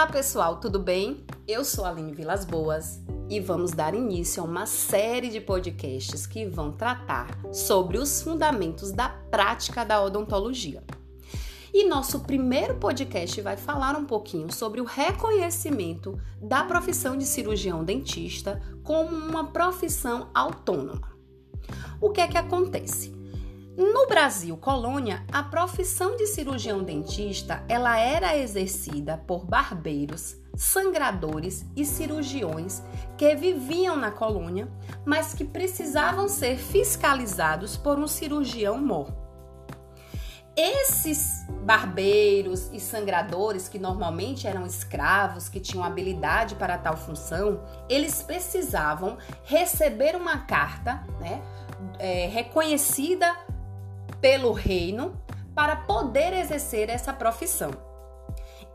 Olá pessoal, tudo bem? Eu sou Aline Vilas Boas e vamos dar início a uma série de podcasts que vão tratar sobre os fundamentos da prática da odontologia. E nosso primeiro podcast vai falar um pouquinho sobre o reconhecimento da profissão de cirurgião dentista como uma profissão autônoma. O que é que acontece? No Brasil colônia, a profissão de cirurgião dentista ela era exercida por barbeiros, sangradores e cirurgiões que viviam na colônia, mas que precisavam ser fiscalizados por um cirurgião mor. Esses barbeiros e sangradores, que normalmente eram escravos, que tinham habilidade para tal função, eles precisavam receber uma carta né, é, reconhecida pelo reino para poder exercer essa profissão.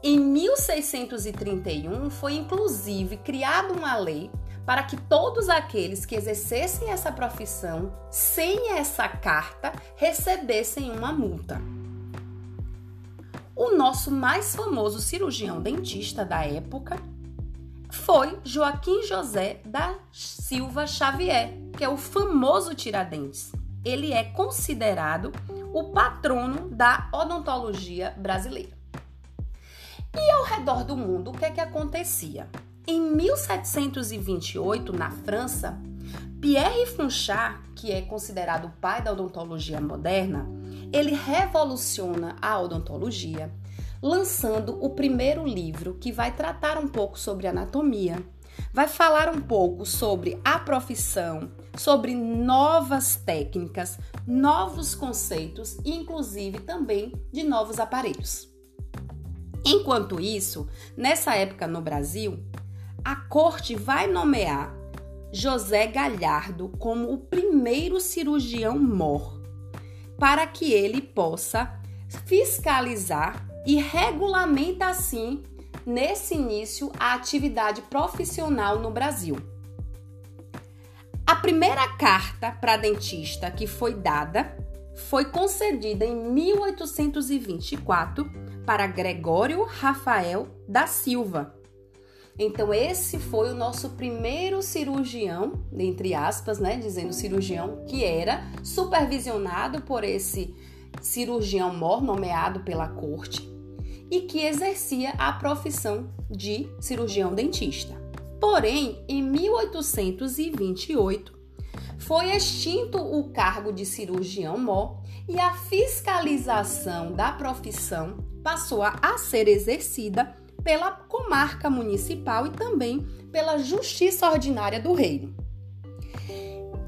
Em 1631 foi inclusive criada uma lei para que todos aqueles que exercessem essa profissão sem essa carta recebessem uma multa. O nosso mais famoso cirurgião dentista da época foi Joaquim José da Silva Xavier, que é o famoso Tiradentes ele é considerado o patrono da odontologia brasileira. E ao redor do mundo, o que é que acontecia? Em 1728, na França, Pierre Funchal, que é considerado o pai da odontologia moderna, ele revoluciona a odontologia, lançando o primeiro livro que vai tratar um pouco sobre anatomia, vai falar um pouco sobre a profissão, sobre novas técnicas, novos conceitos e, inclusive, também de novos aparelhos. Enquanto isso, nessa época no Brasil, a corte vai nomear José Galhardo como o primeiro cirurgião mor, para que ele possa fiscalizar e regulamenta assim, nesse início, a atividade profissional no Brasil. A primeira carta para dentista que foi dada foi concedida em 1824 para Gregório Rafael da Silva. Então esse foi o nosso primeiro cirurgião, entre aspas, né, dizendo cirurgião, que era supervisionado por esse cirurgião mor nomeado pela corte e que exercia a profissão de cirurgião dentista. Porém, em 1828, foi extinto o cargo de cirurgião mó e a fiscalização da profissão passou a ser exercida pela comarca municipal e também pela Justiça Ordinária do Reino.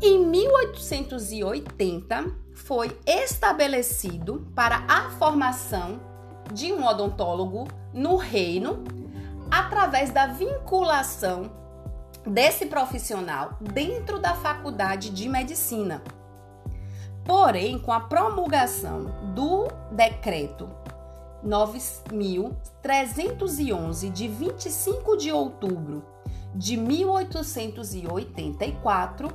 Em 1880, foi estabelecido para a formação de um odontólogo no reino através da vinculação desse profissional dentro da faculdade de medicina. Porém, com a promulgação do decreto 9311 de 25 de outubro de 1884,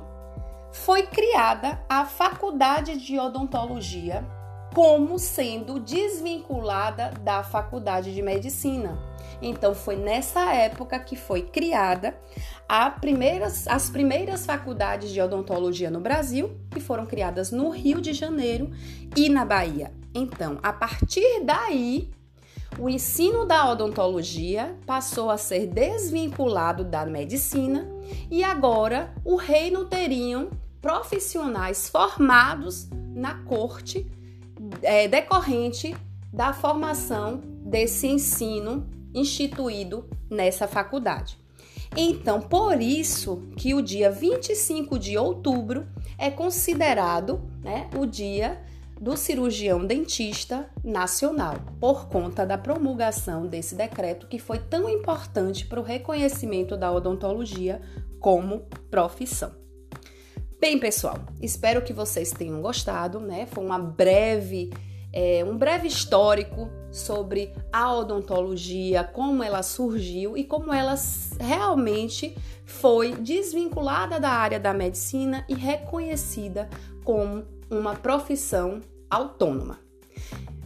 foi criada a Faculdade de Odontologia como sendo desvinculada da Faculdade de Medicina. Então foi nessa época que foi criada primeiras, as primeiras faculdades de odontologia no Brasil, que foram criadas no Rio de Janeiro e na Bahia. Então, a partir daí, o ensino da odontologia passou a ser desvinculado da medicina e agora o reino teriam profissionais formados na corte é, decorrente da formação desse ensino instituído nessa faculdade. Então, por isso que o dia 25 de outubro é considerado né, o dia do cirurgião dentista nacional, por conta da promulgação desse decreto que foi tão importante para o reconhecimento da odontologia como profissão. Bem, pessoal, espero que vocês tenham gostado, né? Foi uma breve, é, um breve histórico sobre a odontologia, como ela surgiu e como ela realmente foi desvinculada da área da medicina e reconhecida como uma profissão autônoma.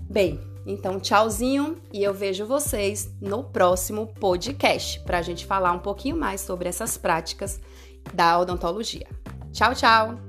Bem, Então, tchauzinho e eu vejo vocês no próximo podcast para a gente falar um pouquinho mais sobre essas práticas da odontologia. Tchau, tchau!